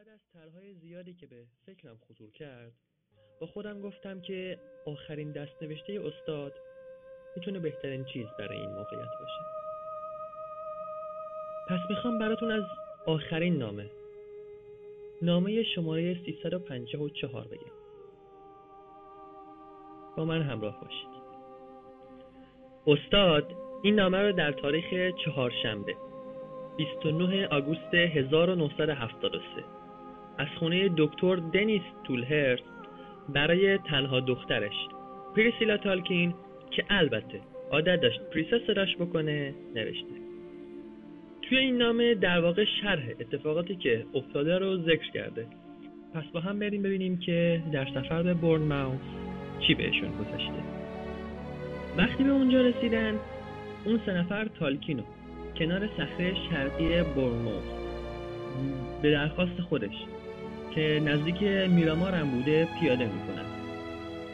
بعد از طرحهای زیادی که به فکرم خطور کرد با خودم گفتم که آخرین دستنوشته استاد می‌تونه بهترین چیز برای این موقعیت باشه. پس می‌خوام براتون از آخرین نامه نامه شماره 354 بگم. با من همراه باشید. استاد این نامه رو در تاریخ چهارشنبه 29 آگوست 1973 از خونه دکتر دنیس تولهرس برای تنها دخترش پریسیلا تالکین که البته عادت داشت پریسا صداش بکنه نوشته. توی این نامه در واقع شرح اتفاقاتی که افتاده رو ذکر کرده. پس با هم بریم ببینیم که در سفر به بورن ماوس چی بهشون گذشته وقتی به اونجا رسیدن اون سه نفر تالکینو کنار صخره شرقی بورنموث به درخواست خودش که نزدیک میرامار هم بوده پیاده می‌کنن.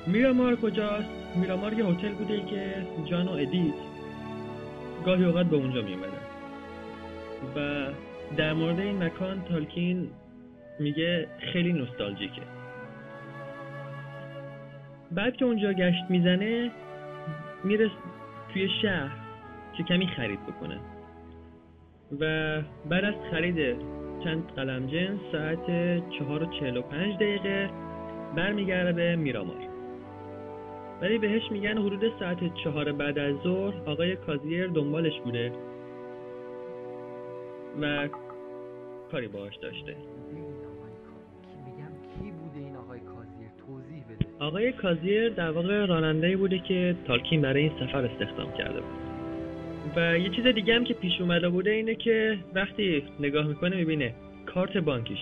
میرامار کجاست؟ میرامار یه هتل بوده که جان و ادیت. گاهی اوقات به اونجا میومدن و در مورد این مکان تالکین میگه خیلی نوستالژیکه. بعد که اونجا گشت می‌زنه میره توی شهر که کمی خرید بکنه. و بعد از خرید چند قلم جنس ساعت چهار و چهل و پنج دقیقه. برمیگرده به میرامار. ولی بهش میگن حدود ساعت چهار بعد از ظهر آقای کازیر دنبالش بوده و کاری باهاش داشته. آقای کازیر در واقع راننده بوده که تالکین برای این سفر استخدام کرده بود. و یه چیز دیگه هم که پیش اومده بوده اینه که وقتی نگاه می‌کنه می‌بینه کارت بانکیش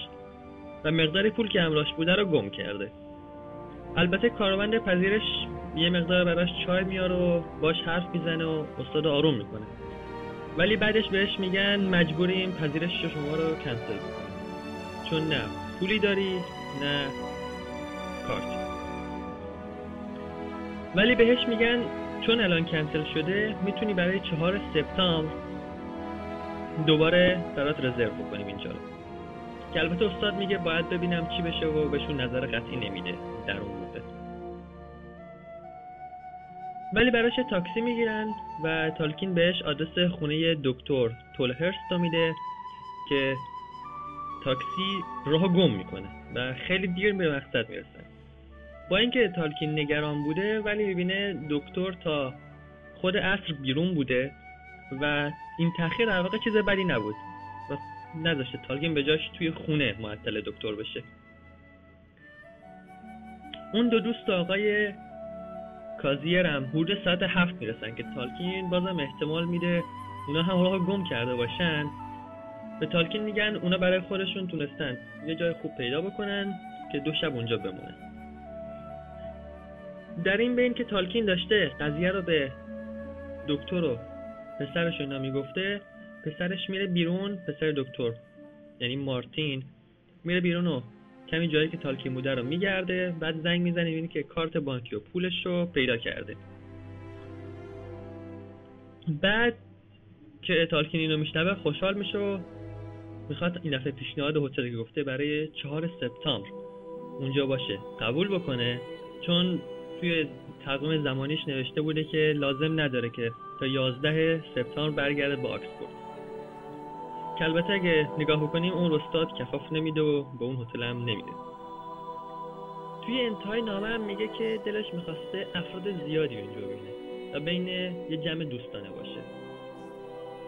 و مقدار پول که همراهش بوده رو گم کرده. البته کارمند پذیرش یه مقدار براش چای میاره و باش حرف می‌زنه و استاد آروم می‌کنه. ولی بعدش بهش میگن مجبوریم پذیرش شما رو کنسل کنیم چون نه پولی داری نه کارت. ولی بهش میگن چون الان کنسل شده می‌تونی برای چهار سپتامبر دوباره برات رزرو بکنیم اینجا رو. که استاد میگه باید ببینم چی بشه و بهشون نظر قطعی نمیده در اون موقع ولی براش تاکسی می‌گیرن و تالکین بهش آدرس خونه دکتر تولهرست رو میده که تاکسی راه گم می‌کنه و خیلی دیر به مقصد می‌رسن با اینکه تالکین نگران بوده ولی می‌بینه دکتر تا خود عصر بیرون بوده و این تاخیر در واقع چیز بدی نبود. و نذاشته تالکین به جاش توی خونه معطل دکتر بشه. اون دو دوست آقای کازیر هم حدود ساعت هفت می‌رسن که تالکین بازم احتمال میده اونا هم راه گم کرده باشن. به تالکین میگن اونا برای خودشون تونستن یه جای خوب پیدا بکنن که دو شب اونجا بمونن. در این بین که تالکین داشته قضیه رو به دکتر و پسرش اینا می‌گفته پسرش میره بیرون پسر دکتر یعنی مارتین میره بیرون و کمی جایی که تالکین بوده رو میگرده بعد زنگ می‌زنه می‌بینی که کارت بانکی و پولش رو پیدا کرده. بعد که تالکین اینو میشنوه خوشحال میشه و می‌خواد این دفعه پیشنهاد هتل که گفته برای چهار سپتامبر اونجا باشه قبول بکنه چون توی تقویم زمانیش نوشته بوده که لازم نداره که تا 11 سپتامبر برگرده به آکسفورد. که البته اگه نگاه بکنیم اون استاد کفاف نمیده و به اون هتل هم نمیده. توی انتهای نامه هم میگه که دلش می‌خواسته افراد زیادی اونجا ببینه و بین یه جمع دوستانه باشه.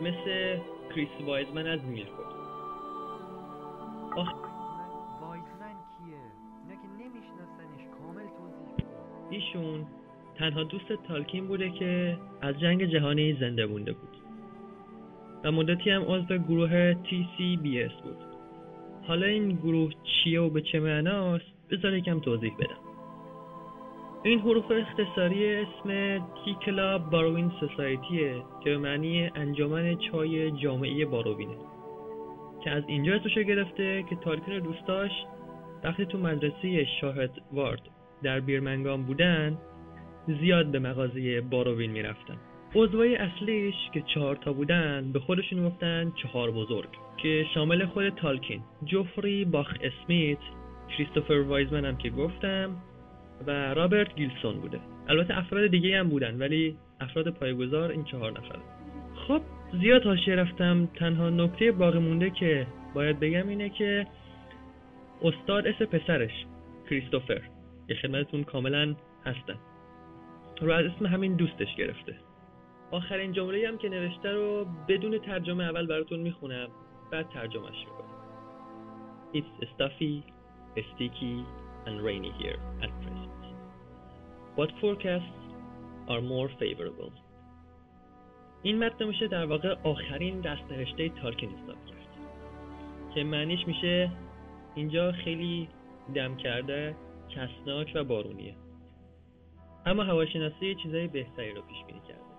مثل کریس وایزمن از میلفورد آخ... ایشون تنها دوست تالکین بوده که از جنگ جهانی زنده مونده بود. و مدتی هم عضو گروه TCBS بود. حالا این گروه چیه و به چه معناست بذار یکم توضیح بدم. این حروف اختصاری اسم تی کلاب باروین سوسایتیه که به معنی انجمن چای جامعه باروینه. که از اینجا اسمشو گرفته که تالکین دوستاش وقتی تو مدرسه شاهد وارد در بیرمنگام بودن زیاد به مغازه باروین می‌رفتن. عضوای اصلیش که چهار تا بودن به خودشون گفتن چهار بزرگ که شامل خود تالکین جوفری باخ اسمیت کریستوفر وایزمن هم که گفتم و رابرت گیلسون بوده. البته افراد دیگه هم بودن ولی افراد پایگذار این چهار نفر. خب زیاد حاشیه رفتم. تنها نکته باقی مونده که باید بگم اینه که استاد اسم پسرش کریستوفر. که خدمتتون کاملا هستن رو از اسم همین دوستش گرفته آخرین جمله هم که نوشته رو بدون ترجمه اول براتون می‌خونم بعد ترجمهش می‌کنم It's stuffy, sticky and rainy here at present. But forecasts are more favorable. این متن میشه در واقع آخرین دست نوشته تالکین حساب کرد که معنیش میشه اینجا خیلی دم کرده کسناک و بارونیه. اما هواشناسی چیزای بهتری رو پیش بینی کرده.